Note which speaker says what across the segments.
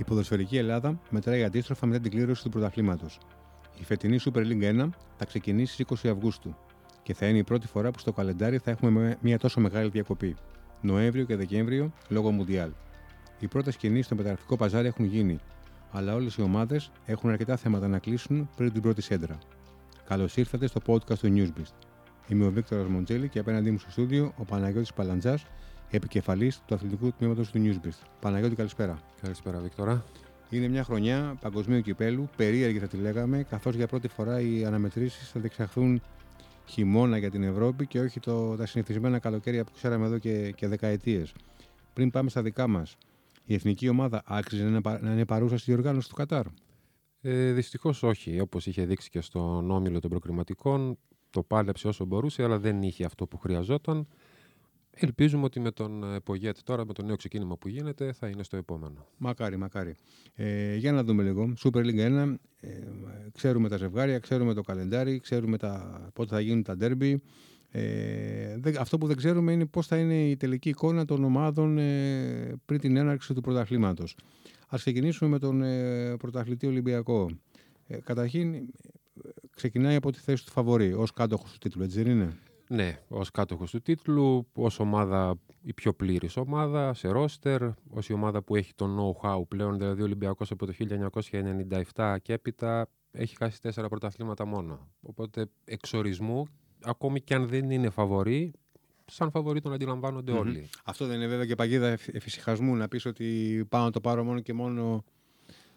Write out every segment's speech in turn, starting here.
Speaker 1: Η ποδοσφαιρική Ελλάδα μετράει αντίστροφα μετά την κλήρωση του πρωταθλήματος. Η φετινή Super League 1 θα ξεκινήσει στις 20 Αυγούστου και θα είναι η πρώτη φορά που στο καλεντάρι θα έχουμε μια τόσο μεγάλη διακοπή. Νοέμβριο και Δεκέμβριο λόγω Μουντιάλ. Οι πρώτες κινήσεις στο μεταγραφικό παζάρι έχουν γίνει, αλλά όλες οι ομάδες έχουν αρκετά θέματα να κλείσουν πριν την πρώτη σέντρα. Καλώς ήρθατε στο podcast του Newsbeast. Είμαι ο Βίκτορας Μοντζέλη και απέναντί μου στο στούντιο ο Παναγιώτης Παλαντζάς, επικεφαλής του αθλητικού τμήματος του Newsbeast. Παναγιώτη, καλησπέρα.
Speaker 2: Καλησπέρα, Βίκτορα.
Speaker 1: Είναι μια χρονιά παγκοσμίου κυπέλου, περίεργη θα τη λέγαμε, καθώς για πρώτη φορά οι αναμετρήσεις θα διεξαχθούν χειμώνα για την Ευρώπη και όχι το, τα συνηθισμένα καλοκαίρια που ξέραμε εδώ και, και δεκαετίες. Πριν πάμε στα δικά μας, η εθνική ομάδα άξιζε να είναι παρούσα στη διοργάνωση του Κατάρ;
Speaker 2: Ε, Δυστυχώς όχι. Όπως είχε δείξει και στον όμιλο των προκριματικών, το πάλεψε όσο μπορούσε, αλλά δεν είχε αυτό που χρειαζόταν. Ελπίζουμε ότι με τον Πογέτ τώρα, με το νέο ξεκίνημα που γίνεται, θα είναι στο επόμενο.
Speaker 1: Μακάρι, μακάρι. Ε, για να δούμε λίγο. Super League 1, ε, ξέρουμε τα ζευγάρια, ξέρουμε το καλεντάρι, ξέρουμε τα, πότε θα γίνουν τα ντέρμπι. Ε, αυτό που δεν ξέρουμε είναι πώς θα είναι η τελική εικόνα των ομάδων ε, πριν την έναρξη του πρωταθλήματος. Ας ξεκινήσουμε με τον ε, πρωταθλητή Ολυμπιακό. Ε, καταρχήν, ξεκινάει από τη θέση του Φαβορή ως κάτοχος του τίτλου, έτσι δεν είναι;
Speaker 2: Ναι, ως κάτοχος του τίτλου, ως ομάδα η πιο πλήρης ομάδα, σε ρόστερ, ως η ομάδα που έχει το know-how πλέον, δηλαδή ο Ολυμπιακός από το 1997 και έπειτα έχει χάσει τέσσερα πρωταθλήματα μόνο. Οπότε εξορισμού, ακόμη και αν δεν είναι φαβορή, σαν φαβορή τον αντιλαμβάνονται όλοι.
Speaker 1: Αυτό δεν είναι βέβαια και παγίδα εφησυχασμού να πεις ότι πάω να το πάρω μόνο και μόνο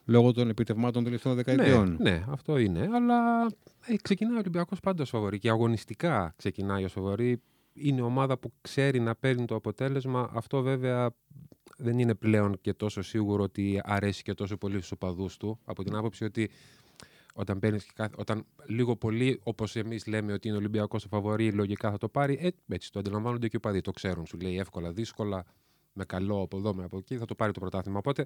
Speaker 1: λόγω των επιτευγμάτων των τελευταίων δεκαετιών.
Speaker 2: Ναι, ναι, αυτό είναι. Αλλά ε, ξεκινάει ο Ολυμπιακός πάντα φαβορή και αγωνιστικά ξεκινάει ω φαβορή. Είναι ομάδα που ξέρει να παίρνει το αποτέλεσμα. Αυτό βέβαια δεν είναι πλέον και τόσο σίγουρο ότι αρέσει και τόσο πολύ στους οπαδούς του. Από την άποψη ότι όταν παίρνεις όταν λίγο πολύ, όπως εμείς λέμε ότι είναι Ολυμπιακός ο φαβορή, λογικά θα το πάρει. Ε, έτσι το αντιλαμβάνονται και οι οπαδοί. Το ξέρουν. Σου λέει εύκολα, δύσκολα με καλό από εδώ, με από εκεί, θα το πάρει το πρωτάθλημα. Οπότε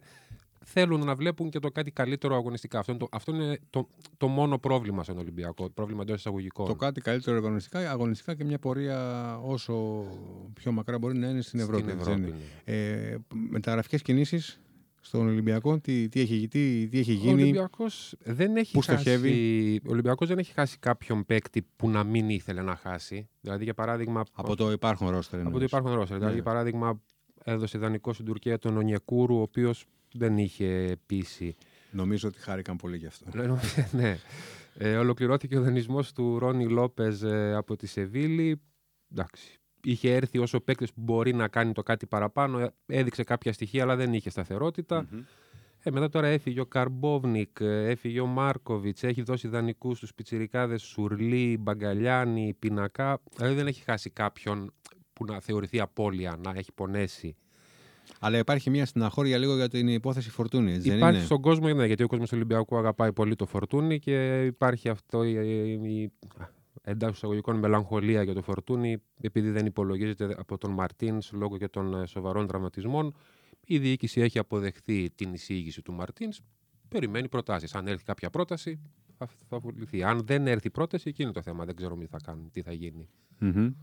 Speaker 2: θέλουν να βλέπουν και το κάτι καλύτερο αγωνιστικά. Αυτό είναι το, αυτό είναι το, το μόνο πρόβλημα στον Ολυμπιακό. Πρόβλημα εντός εισαγωγικών.
Speaker 1: Το κάτι καλύτερο αγωνιστικά, αγωνιστικά και μια πορεία όσο πιο μακρά μπορεί να είναι στην Ευρώπη.
Speaker 2: Στην Ευρώπη ναι.
Speaker 1: ε, μεταγραφικέ κινήσεις στον Ολυμπιακό, τι, τι, έχει, τι, τι έχει γίνει. Ο
Speaker 2: Ολυμπιακός δεν έχει χάσει, ο Ολυμπιακός δεν έχει χάσει κάποιον παίκτη που να μην ήθελε να χάσει. Δηλαδή, για παράδειγμα.
Speaker 1: Από το υπάρχον ρόστερ.
Speaker 2: Από το υπάρχον ρόστερ. Δηλαδή, ναι. για παράδειγμα, έδωσε δανεικό στην Τουρκία τον Ονιεκούρου, ο οποίος δεν είχε πείσει.
Speaker 1: Νομίζω ότι χάρηκαν πολύ γι' αυτό.
Speaker 2: ναι. Ε, ολοκληρώθηκε ο δανεισμός του Ρόνι Λόπε ε, από τη Σεβίλη. Εντάξει. Είχε έρθει όσο παίκτης που μπορεί να κάνει το κάτι παραπάνω. Ε, έδειξε κάποια στοιχεία, αλλά δεν είχε σταθερότητα. Ε, μετά τώρα έφυγε ο Καρμπόβνικ, ε, έφυγε ο Μάρκοβιτς, έχει δώσει δανεικού στου πιτσιρικάδες Σουρλί, Μπαγκαλιάνη, Πινακά. Δηλαδή δεν έχει χάσει κάποιον που να θεωρηθεί απώλεια, να έχει πονέσει.
Speaker 1: Αλλά υπάρχει μια στεναχώρια λίγο για την υπόθεση Φορτούνη.
Speaker 2: Υπάρχει δεν είναι; στον κόσμο, ναι, γιατί ο κόσμος του Ολυμπιακού αγαπάει πολύ το Φορτούνη και υπάρχει αυτό η, η εντάξεων εισαγωγικών μελαγχολία για το Φορτούνη, επειδή δεν υπολογίζεται από τον Μαρτίν λόγω και των ε, σοβαρών τραυματισμών. Η διοίκηση έχει αποδεχθεί την εισήγηση του Μαρτίν. Περιμένει προτάσεις. Αν έρθει κάποια πρόταση, θα, θα Αν δεν έρθει πρόταση, εκείνο το θέμα. Δεν ξέρουμε τι θα κάνει, τι θα γίνει. Mm-hmm.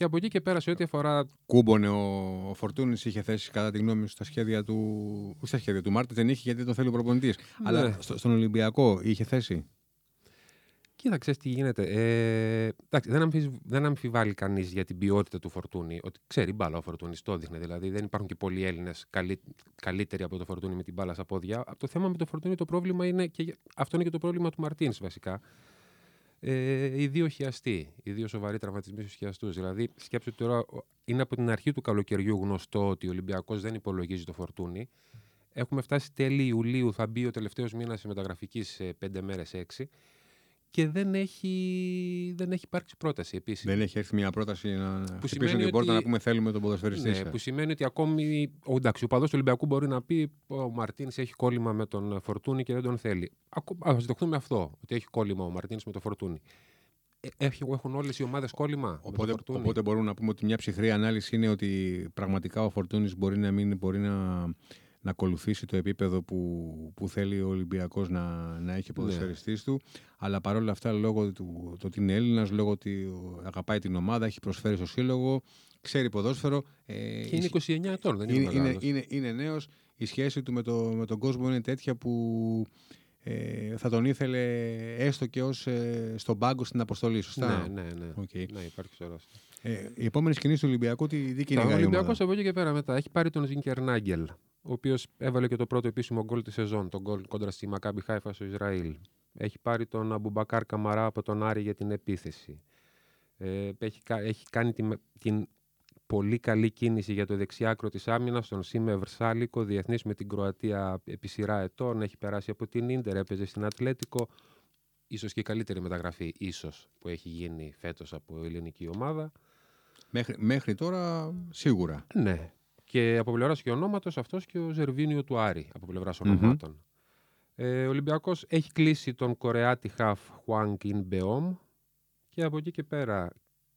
Speaker 2: Και από εκεί και πέρα σε ό,τι αφορά.
Speaker 1: Κούμπονε ο, ο Φορτούνης είχε θέσει κατά τη γνώμη σου στα σχέδια του. Όχι στα σχέδια του Μάρτιν, δεν είχε γιατί τον θέλει ο προπονητής. Ναι. Αλλά στο, στον Ολυμπιακό είχε θέση.
Speaker 2: Κοίταξε τι γίνεται. Ε, εντάξει, δεν, αμφισ, δεν αμφιβάλλει κανείς για την ποιότητα του Φορτούνη. Ότι ξέρει μπάλα ο Φορτούνης, το έδειχνε. Δηλαδή δεν υπάρχουν και πολλοί Έλληνες καλύ, καλύτεροι από το Φορτούνη με την μπάλα στα πόδια. Το θέμα με το Φορτούνη το πρόβλημα είναι. Και, αυτό είναι και το πρόβλημα του Μαρτίνς βασικά ε, οι δύο χιαστοί, οι δύο σοβαροί τραυματισμοί στους χιαστούς. Δηλαδή, σκέψτε τώρα, είναι από την αρχή του καλοκαιριού γνωστό ότι ο Ολυμπιακός δεν υπολογίζει το φορτούνι. Έχουμε φτάσει τέλη Ιουλίου, θα μπει ο τελευταίος μήνας τη μεταγραφική σε πέντε μέρες, έξι και δεν έχει, δεν έχει υπάρξει πρόταση επίσης.
Speaker 1: Δεν έχει έρθει μια πρόταση να που χτυπήσουν την πόρτα να πούμε θέλουμε τον ποδοσφαιριστή.
Speaker 2: Ναι, που σημαίνει ότι ακόμη. Ο, εντάξει, ο παδός του Ολυμπιακού μπορεί να πει ο Μαρτίνς έχει κόλλημα με τον Φορτούνη και δεν τον θέλει. Α δεχτούμε αυτό, ότι έχει κόλλημα ο Μαρτίνς με τον Φορτούνη. Ε, έχουν όλες οι ομάδες κόλλημα.
Speaker 1: Οπότε, οπότε μπορούμε να πούμε ότι μια ψυχρή ανάλυση είναι ότι πραγματικά ο Φορτούνης μπορεί να μην μπορεί να να ακολουθήσει το επίπεδο που, που θέλει ο Ολυμπιακός να, να έχει ποδοσφαιριστής ναι. του αλλά παρόλα αυτά λόγω του το ότι είναι Έλληνας, λόγω ότι αγαπάει την ομάδα, έχει προσφέρει στο σύλλογο ξέρει ποδόσφαιρο
Speaker 2: ε, και είναι 29 ετών, δεν
Speaker 1: είναι, είναι, είναι, είναι, νέος η σχέση του με, το, με τον κόσμο είναι τέτοια που ε, θα τον ήθελε έστω και ως ε, στον πάγκο στην αποστολή, σωστά;
Speaker 2: Ναι, ναι, ναι.
Speaker 1: Okay.
Speaker 2: ναι υπάρχει σωρός.
Speaker 1: Ε, η επόμενη σκηνή του Ολυμπιακού, τι, τι
Speaker 2: Ο
Speaker 1: κυνηγάει η
Speaker 2: Ολυμπιακό
Speaker 1: ομάδα;
Speaker 2: από εκεί και πέρα μετά έχει πάρει τον Ζίνκερ Νάγκελ, ο οποίος έβαλε και το πρώτο επίσημο γκολ της σεζόν, τον γκολ κόντρα στη Μακάμπι Χάιφας στο Ισραήλ. Έχει πάρει τον Αμπουμπακάρ Καμαρά από τον Άρη για την επίθεση. Ε, έχει, κα- έχει κάνει την, την πολύ καλή κίνηση για το δεξιάκρο της άμυνας, τον Σίμε Βρσάλικο, διεθνής με την Κροατία επί σειρά ετών. Έχει περάσει από την Ίντερ, έπαιζε στην Ατλέτικο. Ίσως και η καλύτερη μεταγραφή, ίσως, που έχει γίνει φέτος από ελληνική ομάδα.
Speaker 1: Μέχρι, μέχρι τώρα σίγουρα.
Speaker 2: Ναι. Και από πλευράς και ονόματος αυτός και ο Ζερβίνιο του Άρη από πλευράς
Speaker 1: Μμμ.
Speaker 2: ονομάτων. Ε, ο Ολυμπιακός έχει κλείσει τον Κορεάτη Χαφ Χουάνγκ Ιν Μπεόμ και από εκεί και πέρα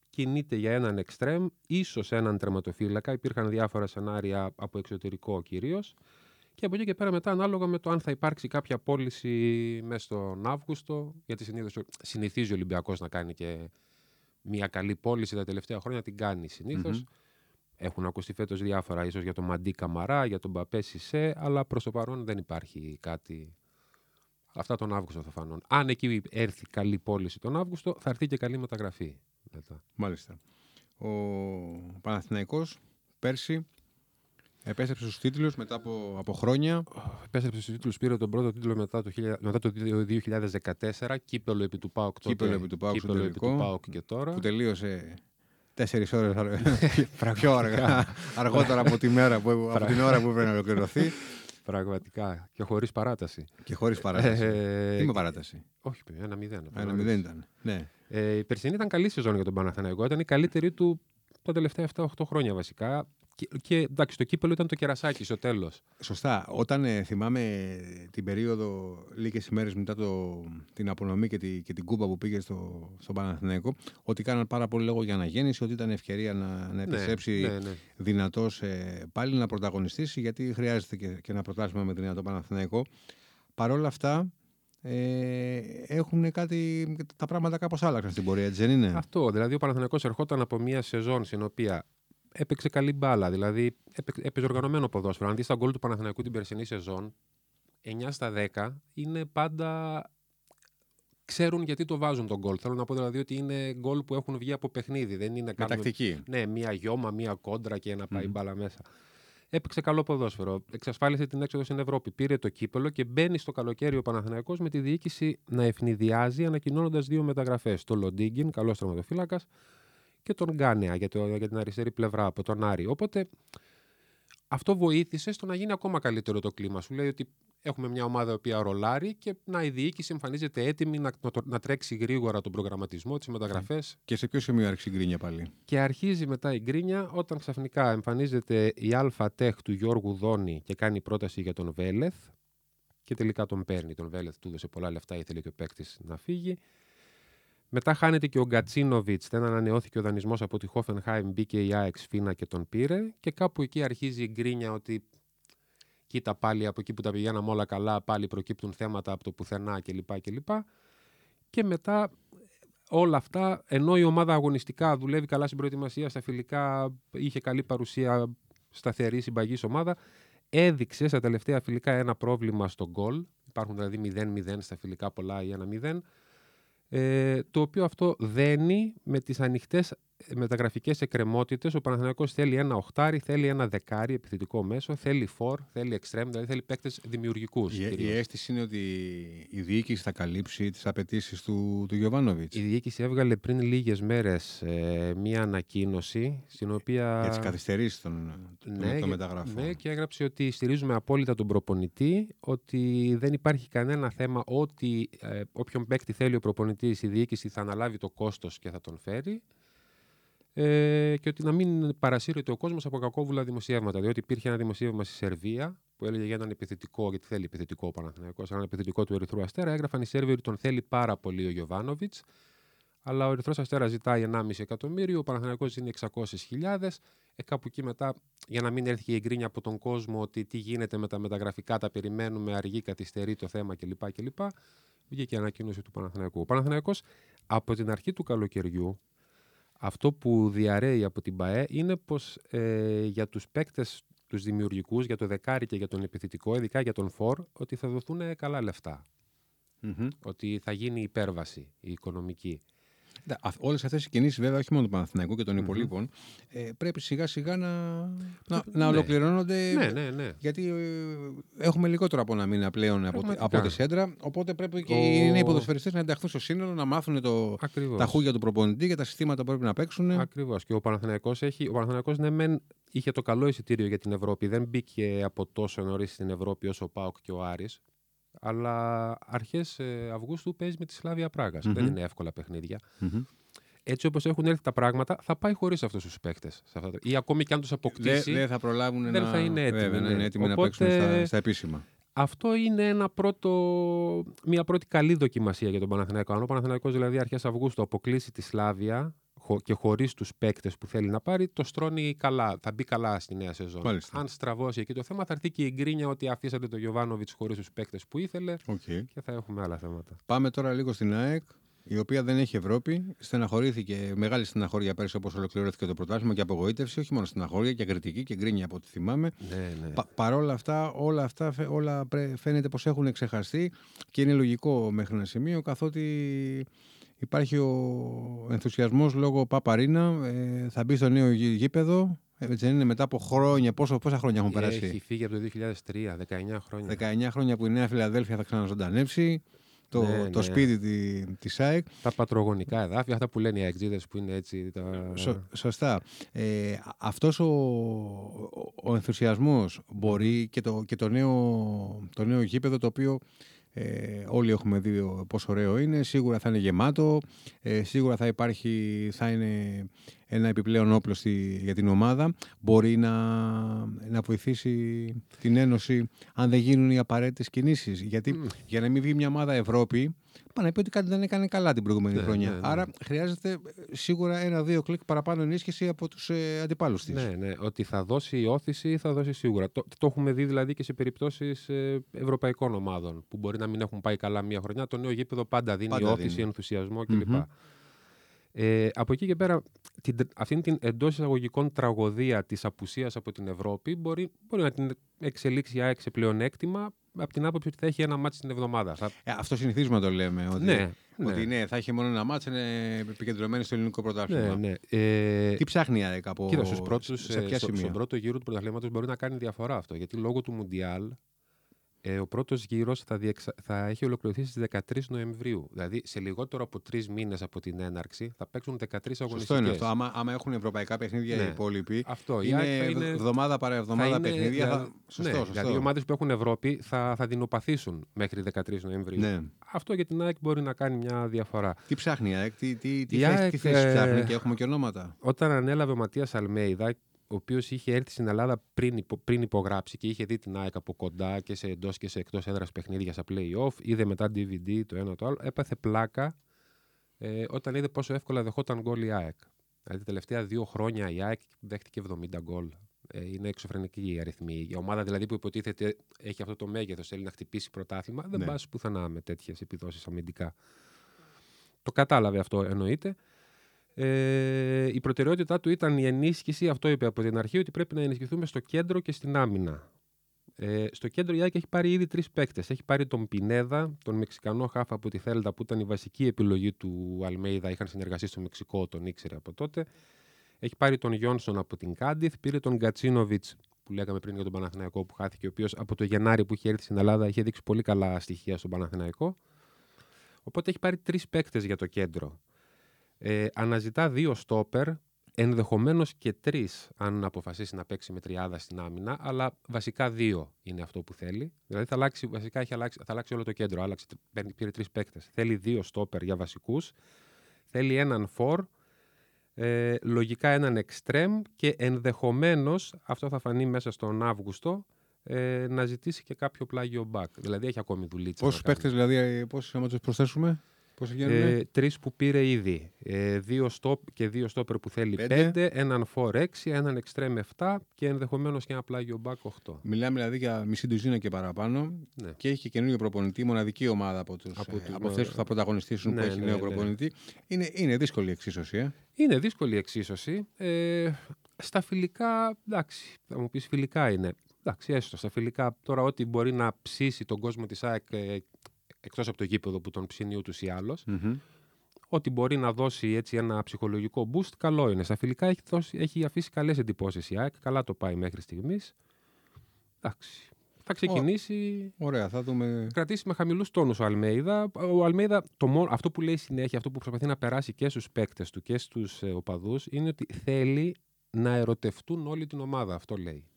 Speaker 2: κινείται για έναν εξτρέμ, ίσως έναν τερματοφύλακα. Υπήρχαν διάφορα σενάρια από εξωτερικό κυρίως. Και από εκεί και πέρα μετά ανάλογα με το αν θα υπάρξει κάποια πώληση μέσα στον Αύγουστο, γιατί συνήθως, συνηθίζει ο Ολυμπιακός να κάνει και μια καλή πώληση τα τελευταία χρόνια, την κάνει συνήθως.
Speaker 1: Μμμ.
Speaker 2: Έχουν ακουστεί φέτος διάφορα, ίσως για τον Μαντί Καμαρά, για τον Μπαπέ Σισε, αλλά προς το παρόν δεν υπάρχει κάτι. Αυτά τον Αύγουστο θα φανούν. Αν εκεί έρθει καλή πώληση τον Αύγουστο, θα έρθει και καλή μεταγραφή. Μετά.
Speaker 1: Μάλιστα. Ο Παναθηναϊκός πέρσι επέστρεψε στους τίτλους μετά από, από χρόνια.
Speaker 2: Επέστρεψε στους τίτλους, πήρε τον πρώτο τίτλο μετά το, 1000 μετά το 2014, κύπελο επί του ΠΑΟΚ τότε,
Speaker 1: Κύπελλο επί του ΠΑΟΚ στο
Speaker 2: κύπελλο επί
Speaker 1: τελικό,
Speaker 2: του ΠΑΟΚ και τώρα.
Speaker 1: που τελείωσε τέσσερις ώρες αρ- πιο αργά, αργότερα από, τη μέρα που, από την ώρα που έπρεπε να ολοκληρωθεί
Speaker 2: Πραγματικά. Και χωρίς παράταση.
Speaker 1: και χωρίς παράταση.
Speaker 2: Ε,
Speaker 1: Τι με παράταση.
Speaker 2: Όχι, ένα μηδέν.
Speaker 1: Ένα μηδέν ήταν. Ναι.
Speaker 2: Ε, η περσινή ήταν καλή σεζόν για τον Παναθηναϊκό. Ήταν η καλύτερη του τα τελευταία 7-8 χρόνια βασικά. Και, και εντάξει, το κύπελο ήταν το κερασάκι στο τέλος.
Speaker 1: Σωστά. Όταν ε, θυμάμαι την περίοδο λίγες ημέρες μετά το, την απονομή και, τη, και την κούπα που πήγε στο, στον Παναθηναϊκό, ότι κάναν πάρα πολύ λόγο για αναγέννηση, ότι ήταν ευκαιρία να, να επιστρέψει
Speaker 2: Ναι, ναι, ναι.
Speaker 1: δυνατός ε, πάλι να πρωταγωνιστήσει, γιατί χρειάζεται και, και ένα πρωτάθλημα με δυνατό Παναθηναϊκό. Παρ' όλα αυτά, ε, έχουν κάτι. Τα πράγματα κάπως άλλαξαν στην πορεία, έτσι δεν είναι;
Speaker 2: Αυτό. Δηλαδή, ο Παναθηναϊκός ερχόταν από μια σεζόν στην οποία έπαιξε καλή μπάλα. Δηλαδή, έπαι- έπαιζε οργανωμένο ποδόσφαιρο. Αν δεις τα γκολ του Παναθηναϊκού την περσινή σεζόν, 9 στα 10 είναι πάντα. Ξέρουν γιατί το βάζουν τον γκολ. Θέλω να πω δηλαδή ότι είναι γκολ που έχουν βγει από παιχνίδι. Δεν είναι
Speaker 1: Με
Speaker 2: κάνουν-
Speaker 1: τακτική.
Speaker 2: Ναι, μία γιώμα, μία κόντρα και να πάει
Speaker 1: Μμμ.
Speaker 2: μπάλα μέσα. Έπαιξε καλό ποδόσφαιρο. Εξασφάλισε την έξοδο στην Ευρώπη. Πήρε το κύπελο και μπαίνει στο καλοκαίρι ο Παναθηναϊκός με τη διοίκηση να ευνηδιάζει ανακοινώνοντας δύο μεταγραφές. Το Λοντίγκιν, καλός τραυματοφύλακας, και τον Γκάνεα για, το, για την αριστερή πλευρά από τον Άρη. Οπότε αυτό βοήθησε στο να γίνει ακόμα καλύτερο το κλίμα. Σου λέει ότι έχουμε μια ομάδα η οποία ρολάρει και να η διοίκηση εμφανίζεται έτοιμη να, να, το- να τρέξει γρήγορα τον προγραμματισμό, τις μεταγραφές.
Speaker 1: Και σε ποιο σημείο άρχισε η γκρίνια πάλι;
Speaker 2: Και αρχίζει μετά η γκρίνια όταν ξαφνικά εμφανίζεται η Αλφα Τεχ του Γιώργου Δόνη και κάνει πρόταση για τον Βέλεθ. Και τελικά τον παίρνει τον Βέλεθ, του έδωσε πολλά λεφτά, ήθελε και ο παίκτης να φύγει. Μετά χάνεται και ο Γκατσίνοβιτς, δεν ανανεώθηκε ο δανεισμός από τη Χόφενχάιμ, μπήκε η ΑΕΚ Σφίνα και τον πήρε. Και κάπου εκεί αρχίζει η γκρίνια ότι κοίτα πάλι από εκεί που τα πηγαίναμε όλα καλά, πάλι προκύπτουν θέματα από το πουθενά κλπ. κλπ. Και μετά όλα αυτά, ενώ η ομάδα αγωνιστικά δουλεύει καλά στην προετοιμασία, στα φιλικά είχε καλή παρουσία, σταθερή συμπαγής ομάδα, έδειξε στα τελευταία φιλικά ένα πρόβλημα στο γκολ. Υπάρχουν δηλαδή 0-0 στα φιλικά πολλά ή 1-0. Ε, το οποίο αυτό δένει με τις ανοιχτές μεταγραφικές εκκρεμότητες. Ο Παναθηναϊκός θέλει ένα οχτάρι, θέλει ένα δεκάρι επιθετικό μέσο, θέλει φορ, θέλει εξτρέμ, δηλαδή θέλει παίκτες δημιουργικούς.
Speaker 1: Η, η
Speaker 2: κυρίως.
Speaker 1: αίσθηση είναι ότι η διοίκηση θα καλύψει τις απαιτήσεις του, του Γιωβάνοβιτς.
Speaker 2: Η διοίκηση έβγαλε πριν λίγες μέρες ε, μία ανακοίνωση στην οποία...
Speaker 1: Για τις καθυστερήσεις των, των, των
Speaker 2: για-
Speaker 1: μεταγραφών.
Speaker 2: ναι, και έγραψε ότι στηρίζουμε απόλυτα τον προπονητή, ότι δεν υπάρχει κανένα θέμα ότι ε, όποιον παίκτη θέλει ο προπονητής, η διοίκηση θα αναλάβει το κόστος και θα τον φέρει. Ε, και ότι να μην παρασύρεται ο κόσμος από κακόβουλα δημοσιεύματα. Διότι υπήρχε ένα δημοσίευμα στη Σερβία που έλεγε για έναν επιθετικό, γιατί θέλει επιθετικό ο Παναθηναϊκός, έναν επιθετικό του Ερυθρού Αστέρα. Έγραφαν οι Σέρβοι ότι τον θέλει πάρα πολύ ο Γιωβάνοβιτς. Αλλά ο Ερυθρός Αστέρα ζητάει 1,5 εκατομμύριο, ο Παναθηναϊκός είναι 600.000. Ε, κάπου εκεί μετά, για να μην έρθει και η γκρίνια από τον κόσμο ότι τι γίνεται με τα μεταγραφικά, τα περιμένουμε, αργεί, καθυστερεί το θέμα κλπ. κλπ. Βγήκε η ανακοίνωση του Παναθηναϊκού. Ο Παναθηναϊκός από την αρχή του καλοκαιριού αυτό που διαρρέει από την ΠαΕ είναι πως ε, για τους παίκτες τους δημιουργικούς για το δεκάρι και για τον επιθετικό, ειδικά για τον Φορ, ότι θα δοθούν καλά Ότι θα γίνει υπέρβαση η οικονομική.
Speaker 1: Όλες αυτές οι κινήσεις, βέβαια, όχι μόνο του Παναθηναϊκού και των υπολείπων, ε, πρέπει σιγά σιγά να, να, να ναι. ολοκληρώνονται.
Speaker 2: Ναι, ναι, ναι.
Speaker 1: Γιατί ε, έχουμε λιγότερο από ένα μήνα πλέον από, από τη σέντρα. Οπότε πρέπει και οι νέοι ποδοσφαιριστές να ενταχθούν στο σύνολο, να μάθουν το, τα χούγια του προπονητή και τα συστήματα που πρέπει να παίξουν.
Speaker 2: Ακριβώς. Και ο Παναθηναϊκός έχει. Ο Παναθηναϊκός, ναι, μεν είχε το καλό εισιτήριο για την Ευρώπη. Δεν μπήκε από τόσο νωρίς στην Ευρώπη όσο ο Πάοκ και ο Άρης αλλά αρχές ε, Αυγούστου παίζεις με τη Σλάβια Δεν είναι εύκολα Έτσι όπως έχουν έρθει τα πράγματα, θα πάει χωρίς αυτούς τους παίκτες. Ή ακόμη και αν τους αποκτήσει.
Speaker 1: Δεν θα προλάβουν
Speaker 2: δεν
Speaker 1: να,
Speaker 2: θα είναι έτοιμοι,
Speaker 1: βέβαια, ναι. έτοιμοι να παίξουν στα, στα επίσημα.
Speaker 2: Αυτό είναι ένα πρώτο, μια πρώτη καλή δοκιμασία για τον Παναθηναϊκό. Αν ο Παναθηναϊκός δηλαδή αρχές Αυγούστου αποκλείσει τη Σλάβια και χωρίς τους παίκτες που θέλει να πάρει, το στρώνει καλά. Θα μπει καλά στη νέα σεζόν.
Speaker 1: Μάλιστα.
Speaker 2: Αν στραβώσει εκεί το θέμα, θα έρθει και η γκρίνια ότι αφήσατε τον Γιωβάνοβιτς χωρίς τους παίκτες που ήθελε
Speaker 1: okay.
Speaker 2: και θα έχουμε άλλα θέματα.
Speaker 1: Πάμε τώρα λίγο στην ΑΕΚ, η οποία δεν έχει Ευρώπη. Στεναχωρήθηκε, μεγάλη στεναχώρια πέρσι όπως ολοκληρώθηκε το πρωτάθλημα και απογοήτευση. Όχι μόνο στεναχώρια και κριτική και γκρίνια από ό,τι θυμάμαι.
Speaker 2: Ναι, ναι.
Speaker 1: Πα, παρόλα αυτά, όλα αυτά όλα φαίνεται πως έχουν ξεχαστεί και είναι λογικό μέχρι ένα σημείο καθότι Υπάρχει ο ενθουσιασμός λόγω Παπαρίνα. Ε, θα μπει στο νέο γήπεδο. Έτσι είναι μετά από χρόνια. Πόσο, πόσα χρόνια έχουν περάσει;
Speaker 2: Έχει φύγει από το 2003, 19 χρόνια.
Speaker 1: 19 χρόνια που η Νέα Φιλαδέλφια θα ξαναζωντανέψει. Το, ναι, το ναι. σπίτι τη, της ΑΕΚ.
Speaker 2: Τα πατρογονικά εδάφια, αυτά που λένε οι αεξίδες που είναι έτσι. Τα...
Speaker 1: Σω, σωστά. Ε, αυτός ο, ο ενθουσιασμός μπορεί και το, και το, νέο, το νέο γήπεδο το οποίο ε, όλοι έχουμε δει πόσο ωραίο είναι. Σίγουρα θα είναι γεμάτο. Ε, σίγουρα θα υπάρχει, θα είναι ένα επιπλέον όπλο στη, για την ομάδα. Μπορεί να, να βοηθήσει την Ένωση αν δεν γίνουν οι απαραίτητες κινήσεις. Γιατί για να μην βγει μια ομάδα Ευρώπη, Πάνε να πει ότι κάτι δεν έκανε καλά την προηγούμενη ναι, χρονιά. Ναι, ναι. Άρα χρειάζεται ε, σίγουρα ένα-δύο κλικ παραπάνω ενίσχυση από τους ε, αντιπάλους της.
Speaker 2: Ναι, ναι. Ότι θα δώσει η όθηση θα δώσει σίγουρα. Το, το έχουμε δει δηλαδή και σε περιπτώσεις ε, ευρωπαϊκών ομάδων που μπορεί να μην έχουν πάει καλά μία χρονιά. Το νέο γήπεδο πάντα δίνει πάντα όθηση, δίνει. ενθουσιασμό κλπ. Mm-hmm. Ε, από εκεί και πέρα, την, αυτήν την εντός εισαγωγικών τραγωδία της απουσίας από την Ευρώπη μπορεί, μπορεί να την εξελίξει η ΑΕΚ σε πλεονέκτημα από την άποψη ότι θα έχει ένα μάτι την εβδομάδα. Θα...
Speaker 1: Ε, αυτό συνηθίζουμε να το λέμε. Ότι,
Speaker 2: ναι,
Speaker 1: ότι ναι. θα έχει μόνο ένα μάτι, είναι επικεντρωμένη στο ελληνικό πρωτάθλημα.
Speaker 2: Ναι, ναι. Ε...
Speaker 1: Τι ψάχνει η ΑΕΚ από
Speaker 2: Κοίτα, στους πρώτους, σε ποια σημεία; Στον πρώτο γύρο του πρωταθλήματος μπορεί να κάνει διαφορά αυτό. Γιατί λόγω του Μουντιάλ ε, ο πρώτος γύρος θα, διεξα... θα έχει ολοκληρωθεί στις 13 Νοεμβρίου. Δηλαδή σε λιγότερο από τρεις μήνες από την έναρξη θα παίξουν 13 αγωνιστικέ.
Speaker 1: Σωστό είναι αυτό. Άμα, άμα έχουν ευρωπαϊκά παιχνίδια
Speaker 2: ναι.
Speaker 1: οι υπόλοιποι.
Speaker 2: Αυτό.
Speaker 1: Είναι, είναι εβδομάδα παρά εβδομάδα παιχνίδια. Θα...
Speaker 2: Σωστό, ναι, σωστό. Δηλαδή οι ομάδες που έχουν Ευρώπη θα, θα δεινοπαθήσουν μέχρι 13 Νοεμβρίου.
Speaker 1: Ναι.
Speaker 2: Αυτό για την ΑΕΚ μπορεί να κάνει μια διαφορά.
Speaker 1: Τι ψάχνει η ΑΕΚ, τι, τι, τι, θέση, τι θέση ψάχνει και έχουμε και ονόματα;
Speaker 2: Όταν ανέλαβε ο Ματίας Αλμέιδα ο οποίος είχε έρθει στην Ελλάδα πριν, πριν υπογράψει και είχε δει την ΑΕΚ από κοντά και σε εντός και σε εκτός έδρας παιχνίδια στα playoff. Είδε μετά DVD το ένα το άλλο. Έπαθε πλάκα ε, όταν είδε πόσο εύκολα δεχόταν γκολ η ΑΕΚ. Δηλαδή τα τελευταία δύο χρόνια η ΑΕΚ δέχτηκε 70 γκολ. Ε, είναι εξωφρενική η αριθμή. Η ομάδα δηλαδή που υποτίθεται έχει αυτό το μέγεθος, θέλει να χτυπήσει πρωτάθλημα, δεν ναι. πας πουθενά με τέτοιες επιδόσεις αμυντικά. Το κατάλαβε αυτό εννοείται. Ε, η προτεραιότητά του ήταν η ενίσχυση, αυτό είπε από την αρχή, ότι πρέπει να ενισχυθούμε στο κέντρο και στην άμυνα. Ε, στο κέντρο η Άκη έχει πάρει ήδη τρεις παίκτες. Έχει πάρει τον Πινέδα, τον Μεξικανό Χάφα από τη Θέλτα, που ήταν η βασική επιλογή του Αλμέιδα. Είχαν συνεργαστεί στο Μεξικό, τον ήξερε από τότε. Έχει πάρει τον Γιόνσον από την Κάντιθ. Πήρε τον Γκατσίνοβιτ, που λέγαμε πριν για τον Παναθηναϊκό, που χάθηκε, ο οποίος από το Γενάρη που είχε έρθει στην Ελλάδα είχε δείξει πολύ καλά στοιχεία στον Παναθηναϊκό. Οπότε έχει πάρει τρεις παίκτες για το κέντρο. Ε, αναζητά δύο στόπερ, ενδεχομένως και τρεις αν αποφασίσει να παίξει με τριάδα στην άμυνα, αλλά βασικά δύο είναι αυτό που θέλει. Δηλαδή θα αλλάξει, βασικά έχει αλλάξει, θα αλλάξει όλο το κέντρο, άλλαξε, πήρε τρεις παίκτες. Θέλει δύο στόπερ για βασικούς, θέλει έναν φορ, ε, λογικά έναν εξτρέμ και ενδεχομένως, αυτό θα φανεί μέσα στον Αύγουστο, ε, να ζητήσει και κάποιο πλάγιο μπακ. Δηλαδή έχει ακόμη δουλίτσα.
Speaker 1: Πόσους παίκτες δηλαδή, πόσους άμα τους προσθέσουμε;
Speaker 2: Ε, Τρεις που πήρε ήδη. Ε, δύο stop και δύο στόπερ που θέλει πέντε, έναν 4-6, έναν extreme 7 και ενδεχομένως και ένα πλάγιο back 8.
Speaker 1: Μιλάμε δηλαδή για μισή ντουζίνα και παραπάνω ναι. και έχει και καινούριο προπονητή, μοναδική ομάδα από, τους, από, ε, από αυτέ που θα πρωταγωνιστήσουν ναι, που έχει ναι, νέο ναι. προπονητή. Είναι, είναι δύσκολη η εξίσωση. Ε;
Speaker 2: Είναι δύσκολη η εξίσωση. Ε, Στα φιλικά, εντάξει, θα μου πεις φιλικά είναι. Εντάξει, έστω στα φιλικά. Τώρα, ό,τι μπορεί να ψήσει τον κόσμο της ΑΕΚ ε, εκτός από το γήπεδο που τον ψήνει ούτως ή άλλως, ό,τι μπορεί να δώσει έτσι ένα ψυχολογικό boost, καλό είναι. Στα φιλικά έχει, δώσει, έχει αφήσει καλές εντυπώσεις η ΑΕΚ. Καλά το πάει μέχρι στιγμής. Εντάξει. Θα ξεκινήσει.
Speaker 1: Ωραία, θα δούμε.
Speaker 2: Κρατήσει με χαμηλούς τόνους ο Αλμέιδα. Ο Αλμέιδα, το αυτό που λέει συνέχεια, αυτό που προσπαθεί να περάσει και στους παίκτες του και στους ε, οπαδούς, είναι ότι θέλει να ερωτευτούν όλη την ομάδα. Αυτό λέει.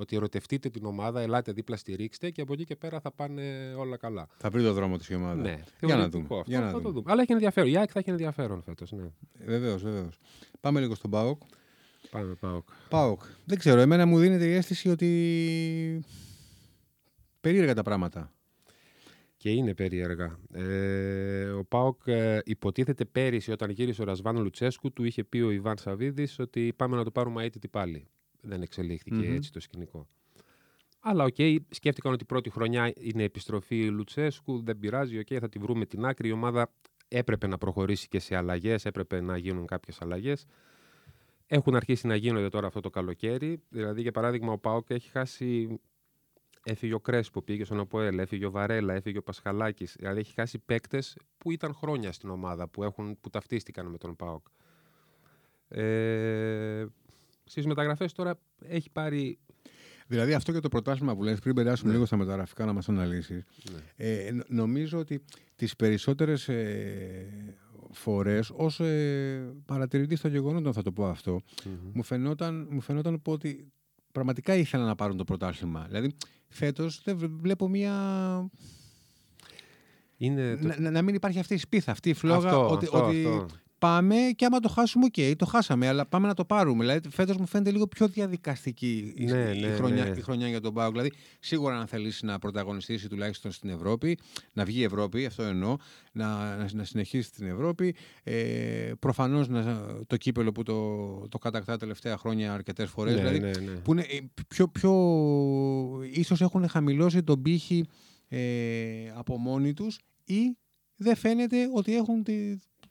Speaker 2: Ότι ερωτευτείτε την ομάδα, ελάτε δίπλα, στηρίξτε και από εκεί και πέρα θα πάνε όλα καλά.
Speaker 1: Θα βρει το δρόμο της ομάδα.
Speaker 2: Ναι,
Speaker 1: για να δούμε.
Speaker 2: Αυτό,
Speaker 1: για να
Speaker 2: θα
Speaker 1: δούμε.
Speaker 2: το δούμε. Αλλά έχει ενδιαφέρον. Η ΑΕΚ θα έχει ενδιαφέρον φέτος. Ναι.
Speaker 1: Βεβαίως, βεβαίως. Πάμε λίγο στον Πάοκ.
Speaker 2: Πάμε, Πάοκ.
Speaker 1: Πάοκ. Δεν ξέρω, εμένα μου δίνεται η αίσθηση ότι. περίεργα τα πράγματα.
Speaker 2: Και είναι περίεργα. Ε, ο Πάοκ ε, υποτίθεται πέρυσι όταν γύρισε ο Ρασβάν Λουτσέσκου, του είχε πει ο Ιβάν Σαββίδης ότι πάμε να το πάρουμε αίτητη πάλι. Δεν εξελίχθηκε έτσι το σκηνικό. Αλλά OK, okay, σκέφτηκαν ότι η πρώτη χρονιά είναι επιστροφή Λουτσέσκου, δεν πειράζει, OK, okay, θα τη βρούμε την άκρη. Η ομάδα έπρεπε να προχωρήσει και σε αλλαγές, έπρεπε να γίνουν κάποιες αλλαγές. Έχουν αρχίσει να γίνονται τώρα αυτό το καλοκαίρι. Δηλαδή, για παράδειγμα, ο ΠΑΟΚ έχει χάσει. Έφυγε ο Κρέσπο, πήγε στον ΑΠΟΕΛ, έφυγε ο Βαρέλα, έφυγε ο Πασχαλάκης. Δηλαδή, έχει χάσει παίκτες που ήταν χρόνια στην ομάδα, που, έχουν, που ταυτίστηκαν με τον ΠΑΟΚ. Ε, Στις μεταγραφές τώρα έχει πάρει.
Speaker 1: Δηλαδή αυτό και το πρωτάθλημα που λες πριν περάσουμε
Speaker 2: Ναι.
Speaker 1: λίγο στα μεταγραφικά να μας αναλύσεις ε, νο- νομίζω ότι τις περισσότερες ε, φορές ως ε, παρατηρητής των γεγονότων θα το πω αυτό μου, φαινόταν, μου φαινόταν πω ότι πραγματικά ήθελαν να πάρουν το πρωτάθλημα δηλαδή φέτος δεν βλέ- βλέπω μια
Speaker 2: Είναι το...
Speaker 1: να, να- να μην υπάρχει αυτή η σπίθα, αυτή η φλόγα
Speaker 2: Αυτό,
Speaker 1: ότι,
Speaker 2: αυτό,
Speaker 1: ότι
Speaker 2: αυτό.
Speaker 1: Πάμε και άμα το χάσουμε, οκ, το χάσαμε, αλλά πάμε να το πάρουμε. Δηλαδή, φέτος μου φαίνεται λίγο πιο διαδικαστική η,
Speaker 2: Ναι,
Speaker 1: η
Speaker 2: ναι,
Speaker 1: χρονιά,
Speaker 2: ναι.
Speaker 1: η χρονιά για τον ΠΑΟΚ. Δηλαδή, σίγουρα να θελήσει να πρωταγωνιστήσει τουλάχιστον στην Ευρώπη, να βγει η Ευρώπη, αυτό εννοώ, να, να, να συνεχίσει στην Ευρώπη. Ε, Προφανώς το κύπελλο που το, το κατακτά τελευταία χρόνια αρκετές φορές.
Speaker 2: Ναι,
Speaker 1: δηλαδή,
Speaker 2: ναι, ναι.
Speaker 1: που είναι ε, πιο, πιο ίσως έχουν χαμηλώσει τον πήχη ε, από μόνοι τους ή δεν φαίνεται ότι έχουν τη,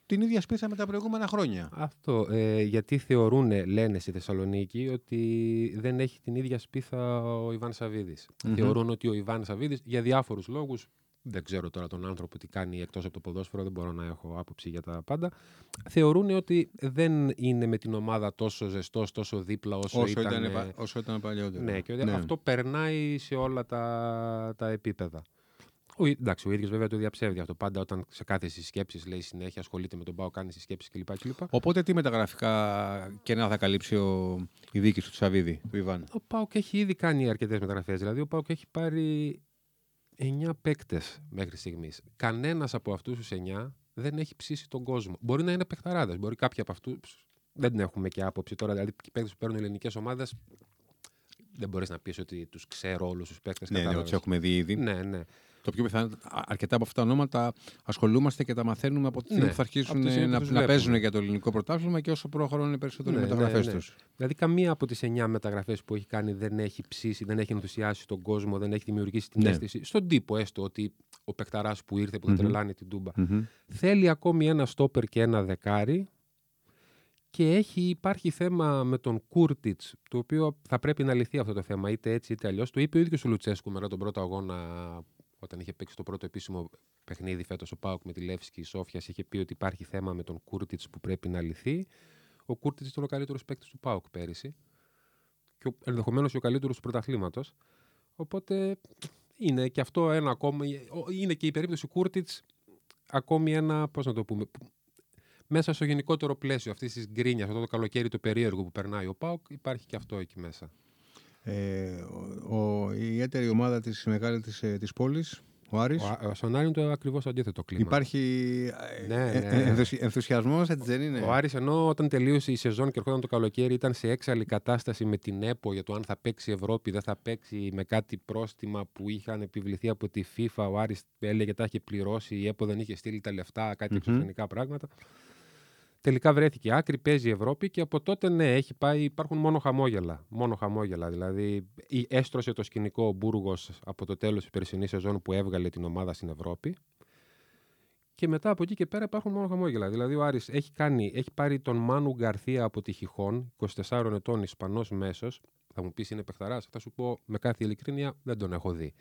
Speaker 1: την ίδια σπίθα με τα προηγούμενα χρόνια.
Speaker 2: Αυτό. Ε, γιατί θεωρούν, λένε στη Θεσσαλονίκη, ότι δεν έχει την ίδια σπίθα ο Ιβάν Σαββίδης.
Speaker 1: Μμμ.
Speaker 2: Θεωρούν ότι ο Ιβάν Σαββίδης, για διάφορους λόγους, δεν ξέρω τώρα τον άνθρωπο τι κάνει εκτός από το ποδόσφαιρο, δεν μπορώ να έχω άποψη για τα πάντα, θεωρούν ότι δεν είναι με την ομάδα τόσο ζεστός, τόσο δίπλα όσο,
Speaker 1: Όσο
Speaker 2: ήταν...
Speaker 1: ήταν, πα- όσο ήταν παλιότερα.
Speaker 2: Ναι, και ότι αυτό περνάει σε όλα τα, τα επίπεδα. Ο, ί- εντάξει, ο ίδιος βέβαια το διαψεύδει αυτό. Πάντα όταν σε κάθε συσκέψεις λέει συνέχεια ασχολείται με τον Πάο, κάνει συσκέψεις κλπ. κλπ.
Speaker 1: Οπότε τι μεταγραφικά κενά θα καλύψει ο, η δίκη του Τσαβίδη, του Ιβάν;
Speaker 2: Ο Πάοκ έχει ήδη κάνει αρκετές μεταγραφές. Δηλαδή, ο Πάοκ έχει πάρει 9 παίκτες μέχρι στιγμής. Κανένας από αυτούς τους 9 δεν έχει ψήσει τον κόσμο. Μπορεί να είναι παιχταράδες. Μπορεί κάποιοι από αυτούς. Δεν έχουμε και άποψη τώρα. Δηλαδή, οι παίκτες που παίρνουν ελληνικές ομάδες. Δεν μπορείς να πεις ότι τους ξέρω όλους τους παίκτες.
Speaker 1: Ναι, ναι, ότι έχουμε δει ήδη.
Speaker 2: ναι, ναι.
Speaker 1: Το πιο πιθανό, α- αρκετά από αυτά τα ονόματα ασχολούμαστε και τα μαθαίνουμε από τη στιγμή
Speaker 2: Ναι,
Speaker 1: που θα αρχίσουν
Speaker 2: από τη στιγμή που
Speaker 1: να,
Speaker 2: τους
Speaker 1: να
Speaker 2: βλέπουμε.
Speaker 1: παίζουν για το ελληνικό πρωτάθλημα και όσο προχωρούν περισσότερο οι
Speaker 2: Ναι,
Speaker 1: μεταγραφές
Speaker 2: ναι, ναι.
Speaker 1: τους.
Speaker 2: Δηλαδή, καμία από τις 9 μεταγραφές που έχει κάνει δεν έχει ψήσει, δεν έχει ενθουσιάσει τον κόσμο, δεν έχει δημιουργήσει την
Speaker 1: Ναι.
Speaker 2: αίσθηση. Στον τύπο έστω ότι ο παικταρά που ήρθε, που θα
Speaker 1: Μμμ.
Speaker 2: τρελάνει την τούμπα.
Speaker 1: Μμμ.
Speaker 2: Θέλει ακόμη ένα στόπερ και ένα δεκάρι. Και έχει, υπάρχει θέμα με τον Κούρτιτς, το οποίο θα πρέπει να λυθεί αυτό το θέμα, είτε έτσι είτε αλλιώς. Το είπε ο ίδιος ο Λουτσέσκου μετά τον πρώτο αγώνα, όταν είχε παίξει το πρώτο επίσημο παιχνίδι φέτος ο Πάουκ με τη Λεύσκη Σόφιας. Είχε πει ότι υπάρχει θέμα με τον Κούρτιτς που πρέπει να λυθεί. Ο Κούρτιτς ήταν ο καλύτερος παίκτης του Πάουκ πέρυσι. Και ενδεχομένως και ο καλύτερος του πρωταθλήματος. Οπότε είναι και αυτό ένα ακόμη. Είναι και η περίπτωση Κούρτιτς ακόμη ένα. Πώς να το πούμε. που- Μέσα στο γενικότερο πλαίσιο αυτής της γκρίνιας, αυτό το καλοκαίρι το περίεργο που περνάει ο Πάουκ, υπάρχει και αυτό εκεί μέσα.
Speaker 1: Ε, ο, ο- η ιδιαίτερη ομάδα της μεγάλη της, ε, της πόλης, ο Άρης,
Speaker 2: Ο, Α- στον Άρη είναι το ακριβώς αντίθετο κλίμα.
Speaker 1: υπάρχει ε,
Speaker 2: Ναι,
Speaker 1: ε,
Speaker 2: ναι.
Speaker 1: ε, ενθουσι- ενθουσιασμός, έτσι δεν είναι;
Speaker 2: Ο Άρης ενώ όταν τελείωσε η σεζόν και ερχόταν το καλοκαίρι ήταν σε έξαλλη κατάσταση με την ΕΠΟ για το αν θα παίξει Ευρώπη, δεν θα παίξει με κάτι πρόστιμα που είχαν επιβληθεί από τη FIFA. Ο Άρης έλεγε τα είχε πληρώσει, η ΕΠΟ δεν είχε στείλει τα λεφτά, κάτι
Speaker 1: Μμμ.
Speaker 2: εξωφρενικά πράγματα. Τελικά βρέθηκε άκρη, παίζει η Ευρώπη και από τότε ναι, έχει πάει, υπάρχουν μόνο χαμόγελα. Μόνο χαμόγελα. Δηλαδή, ή- έστρωσε το σκηνικό ο Μπούργος από το τέλος της περσινής σεζόν που έβγαλε την ομάδα στην Ευρώπη. Και μετά από εκεί και πέρα υπάρχουν μόνο χαμόγελα. Δηλαδή ο Άρης έχει, κάνει, έχει πάρει τον Μάνου Γκαρθία από τη Χιχόν, 24 ετών Ισπανός μέσος. Θα μου πεις είναι παιχταράς; Θα σου πω με κάθε ειλικρίνεια δεν τον έχω δει.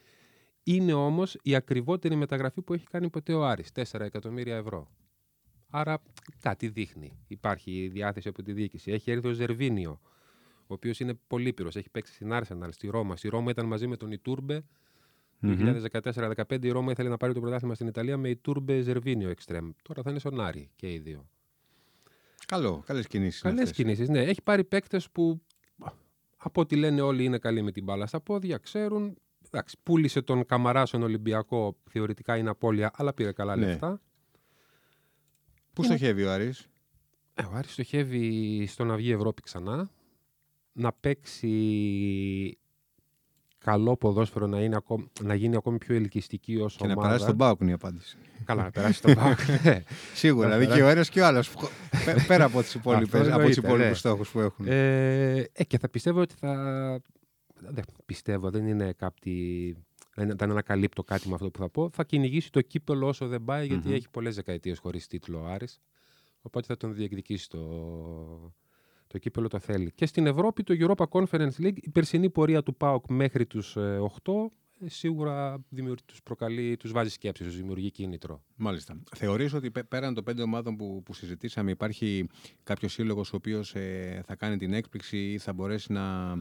Speaker 2: Είναι όμως η ακριβότερη μεταγραφή που έχει κάνει ποτέ ο Άρης. 4 εκατομμύρια ευρώ. Άρα κάτι δείχνει. Υπάρχει διάθεση από τη διοίκηση. Έχει έρθει ο Ζερβίνιο, ο οποίος είναι πολύπειρος. Έχει παίξει στην Arsenal, στη Ρώμα. Στη Ρώμα ήταν μαζί με τον Ιτούρμπε. Το 2014-2015 η Ρώμα ήθελε να πάρει το πρωτάθλημα στην Ιταλία με Ιτούρμπε Ζερβίνιο εξτρέμ. Τώρα θα είναι στον Άρη και οι δύο.
Speaker 1: Καλό, καλές κινήσεις.
Speaker 2: Καλές κινήσεις, ναι. Έχει πάρει παίκτες που από ό,τι λένε όλοι είναι καλοί με την μπάλα στα πόδια, ξέρουν. Εντάξει, πούλησε τον Καμαρά στον Ολυμπιακό, θεωρητικά είναι απώλεια, αλλά πήρε καλά
Speaker 1: Ναι.
Speaker 2: λεφτά.
Speaker 1: Πού στοχεύει ο Άρης;
Speaker 2: Ε, ο Άρης στοχεύει στο να βγει Ευρώπη ξανά, να παίξει καλό ποδόσφαιρο, να, είναι ακόμη, να γίνει ακόμη πιο ελκυστική ως
Speaker 1: Και να
Speaker 2: ομάδα.
Speaker 1: περάσει τον Πάουκ είναι η απάντηση.
Speaker 2: Καλά, να περάσει τον Πάοκ. ναι.
Speaker 1: Σίγουρα,
Speaker 2: Να
Speaker 1: δηλαδή και ο ένα και ο άλλος. Πέρα από τις υπόλοιπε
Speaker 2: Αυτό
Speaker 1: από τους
Speaker 2: εννοείται, ναι.
Speaker 1: υπόλοιπους στόχους που έχουν.
Speaker 2: ε, ε, και θα πιστεύω ότι θα... Δεν πιστεύω, δεν είναι κάτι... Δεν, δεν ανακαλύπτω κάτι με αυτό που θα πω. Θα κυνηγήσει το κύπελο όσο δεν πάει, γιατί
Speaker 1: Μμμ.
Speaker 2: έχει πολλές δεκαετίες χωρίς τίτλο ο Άρης. Οπότε θα τον διεκδικήσει το, το κύπελο το θέλει. Και στην Ευρώπη το Europa Conference League, η περσινή πορεία του ΠΑΟΚ μέχρι τους ε, 8, ε, σίγουρα δημιουργεί, τους προκαλεί, τους βάζει σκέψεις, τους δημιουργεί κίνητρο.
Speaker 1: Μάλιστα. Θεωρείς ότι πέ- πέραν των πέντε ομάδων που, που συζητήσαμε υπάρχει κάποιος σύλλογος ο οποίος θα κάνει την έκπληξη ή θα μπορέσει να,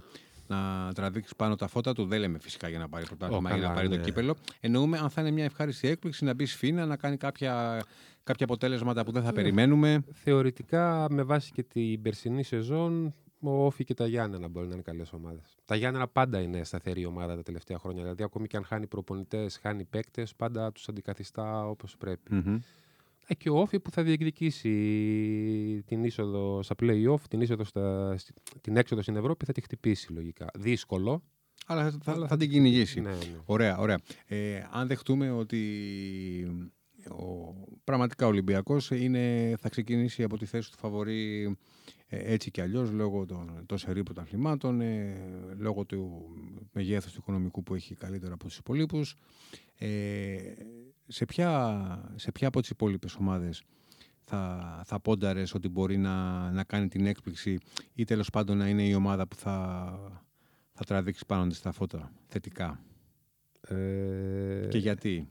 Speaker 1: να τραβήξεις πάνω τα φώτα του. Δεν λέμε φυσικά για να πάρει πρωτάθλημα
Speaker 2: Ω,
Speaker 1: ή να
Speaker 2: καλά,
Speaker 1: πάρει το
Speaker 2: ναι.
Speaker 1: κύπελο. Εννοούμε αν θα είναι μια ευχάριστη έκπληξη να μπεις σφίνα, να κάνει κάποια, κάποια αποτέλεσματα που δεν θα
Speaker 2: Ναι.
Speaker 1: περιμένουμε.
Speaker 2: Θεωρητικά, με βάση και την περσινή σεζόν, ο Όφη και τα Γιάννενα μπορεί να είναι καλές ομάδες. Τα Γιάννενα πάντα είναι σταθερή ομάδα τα τελευταία χρόνια. Δηλαδή, ακόμη και αν χάνει προπονητές, χάνει παίκτες, πάντα τους αντικαθιστά όπως πρέπει.
Speaker 1: Μμμ.
Speaker 2: Ε, και ο Όφη που θα διεκδικήσει την είσοδο στα play-off, την, είσοδο στα, στη- την έξοδο στην Ευρώπη, θα τη χτυπήσει λογικά. Δύσκολο.
Speaker 1: Αλλά θα, θα,
Speaker 2: Αλλά
Speaker 1: θα την κυνηγήσει.
Speaker 2: Ναι, ναι.
Speaker 1: Ωραία, ωραία. Ε, αν δεχτούμε ότι ο, πραγματικά ο Ολυμπιακός είναι, θα ξεκινήσει από τη θέση του φαβορή ε, έτσι και αλλιώς λόγω των, των σερή πρωταθλημάτων, ε, λόγω του μεγέθους του οικονομικού που έχει καλύτερα από τους υπολείπους. Ε, σε, ποια, σε ποια από τις υπόλοιπες ομάδες θα, θα πόνταρες ότι μπορεί να, να κάνει την έκπληξη ή τέλος πάντων να είναι η ομάδα που θα, θα τραβήξεις πάνω της τα φώτα θετικά;
Speaker 2: Ε,
Speaker 1: Και γιατί;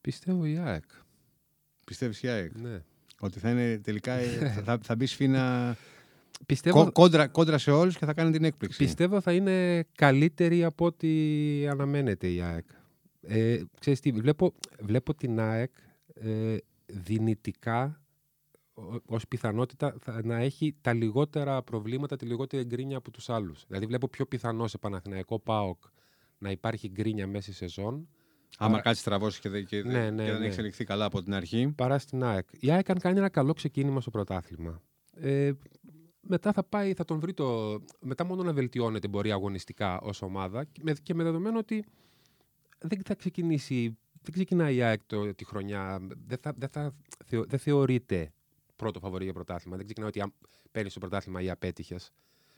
Speaker 2: Πιστεύω η ΑΕΚ.
Speaker 1: Πιστεύεις η ΑΕΚ;
Speaker 2: Ναι.
Speaker 1: ότι θα είναι τελικά ε, θα, θα, θα μπει σφίνα
Speaker 2: Πιστεύω,
Speaker 1: κο- κόντρα, κόντρα σε όλους και θα κάνει την έκπληξη.
Speaker 2: Πιστεύω θα είναι καλύτερη από ό,τι αναμένεται η ΑΕΚ. Ε, ξέρεις τι, βλέπω, βλέπω την ΑΕΚ ε, δυνητικά ω- ως πιθανότητα θα, να έχει τα λιγότερα προβλήματα, τη λιγότερη γκρίνια από τους άλλους. Δηλαδή βλέπω πιο πιθανό σε Παναθηναϊκό ΠΑΟΚ να υπάρχει γκρίνια μέσα στη σεζόν
Speaker 1: Άμα
Speaker 2: Άρα-
Speaker 1: κάτσεις τραβώσεις και, δεν- και,
Speaker 2: Ναι,
Speaker 1: δεν-
Speaker 2: ναι,
Speaker 1: και δεν
Speaker 2: ναι.
Speaker 1: έχεις εξελιχθεί καλά από την αρχή.
Speaker 2: παρά στην ΑΕΚ. Η ΑΕΚ αν κάνει ένα καλό ξεκίνημα στο πρωτάθλημα. Ε, μετά θα πάει, θα τον βρει το... Μετά μόνο να βελτιώνεται μπορεί αγωνιστικά ως ομάδα και με, και με δεδομένο ότι δεν θα ξεκινήσει, δεν ξεκινάει η ΑΕΚ το, τη χρονιά, δεν, θα, δεν, θα, θεω- δεν θεωρείται πρώτο φαβορή για πρωτάθλημα. Δεν ξεκινάει ότι αν παίρνεις το πρωτάθλημα ή απέτυχες.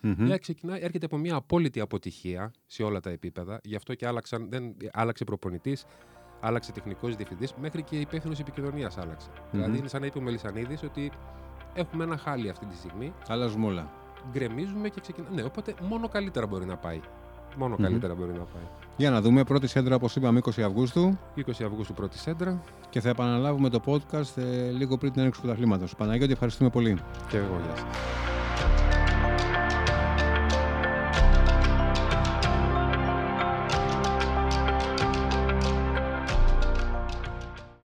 Speaker 1: Μμμ.
Speaker 2: Η ΑΕΚ ξεκινάει, έρχεται από μια απόλυτη αποτυχία σε όλα τα επίπεδα. Γι' αυτό και άλλαξαν, δεν, άλλαξε προπονητής, άλλαξε τεχνικός διευθυντής, μέχρι και υπεύθυνος επικοινωνίας άλλαξε. Δηλαδή είναι σαν να είπε ο Μελισανίδης ότι έχουμε ένα χάλι αυτή τη στιγμή,
Speaker 1: Αλλάζουμε όλα.
Speaker 2: γκρεμίζουμε και ξεκινάμε. Ναι, οπότε μόνο καλύτερα μπορεί να πάει. Μόνο
Speaker 1: Μμμ.
Speaker 2: καλύτερα μπορεί να πάει.
Speaker 1: Για να δούμε. Πρώτη σέντρα, όπως είπαμε, 20 Αυγούστου
Speaker 2: 20 Αυγούστου πρώτη σέντρα
Speaker 1: και θα επαναλάβουμε το podcast ε, λίγο πριν την έναρξη του πρωταθλήματος. Παναγιώτη, ευχαριστούμε πολύ.
Speaker 2: και εγώ γεια σας.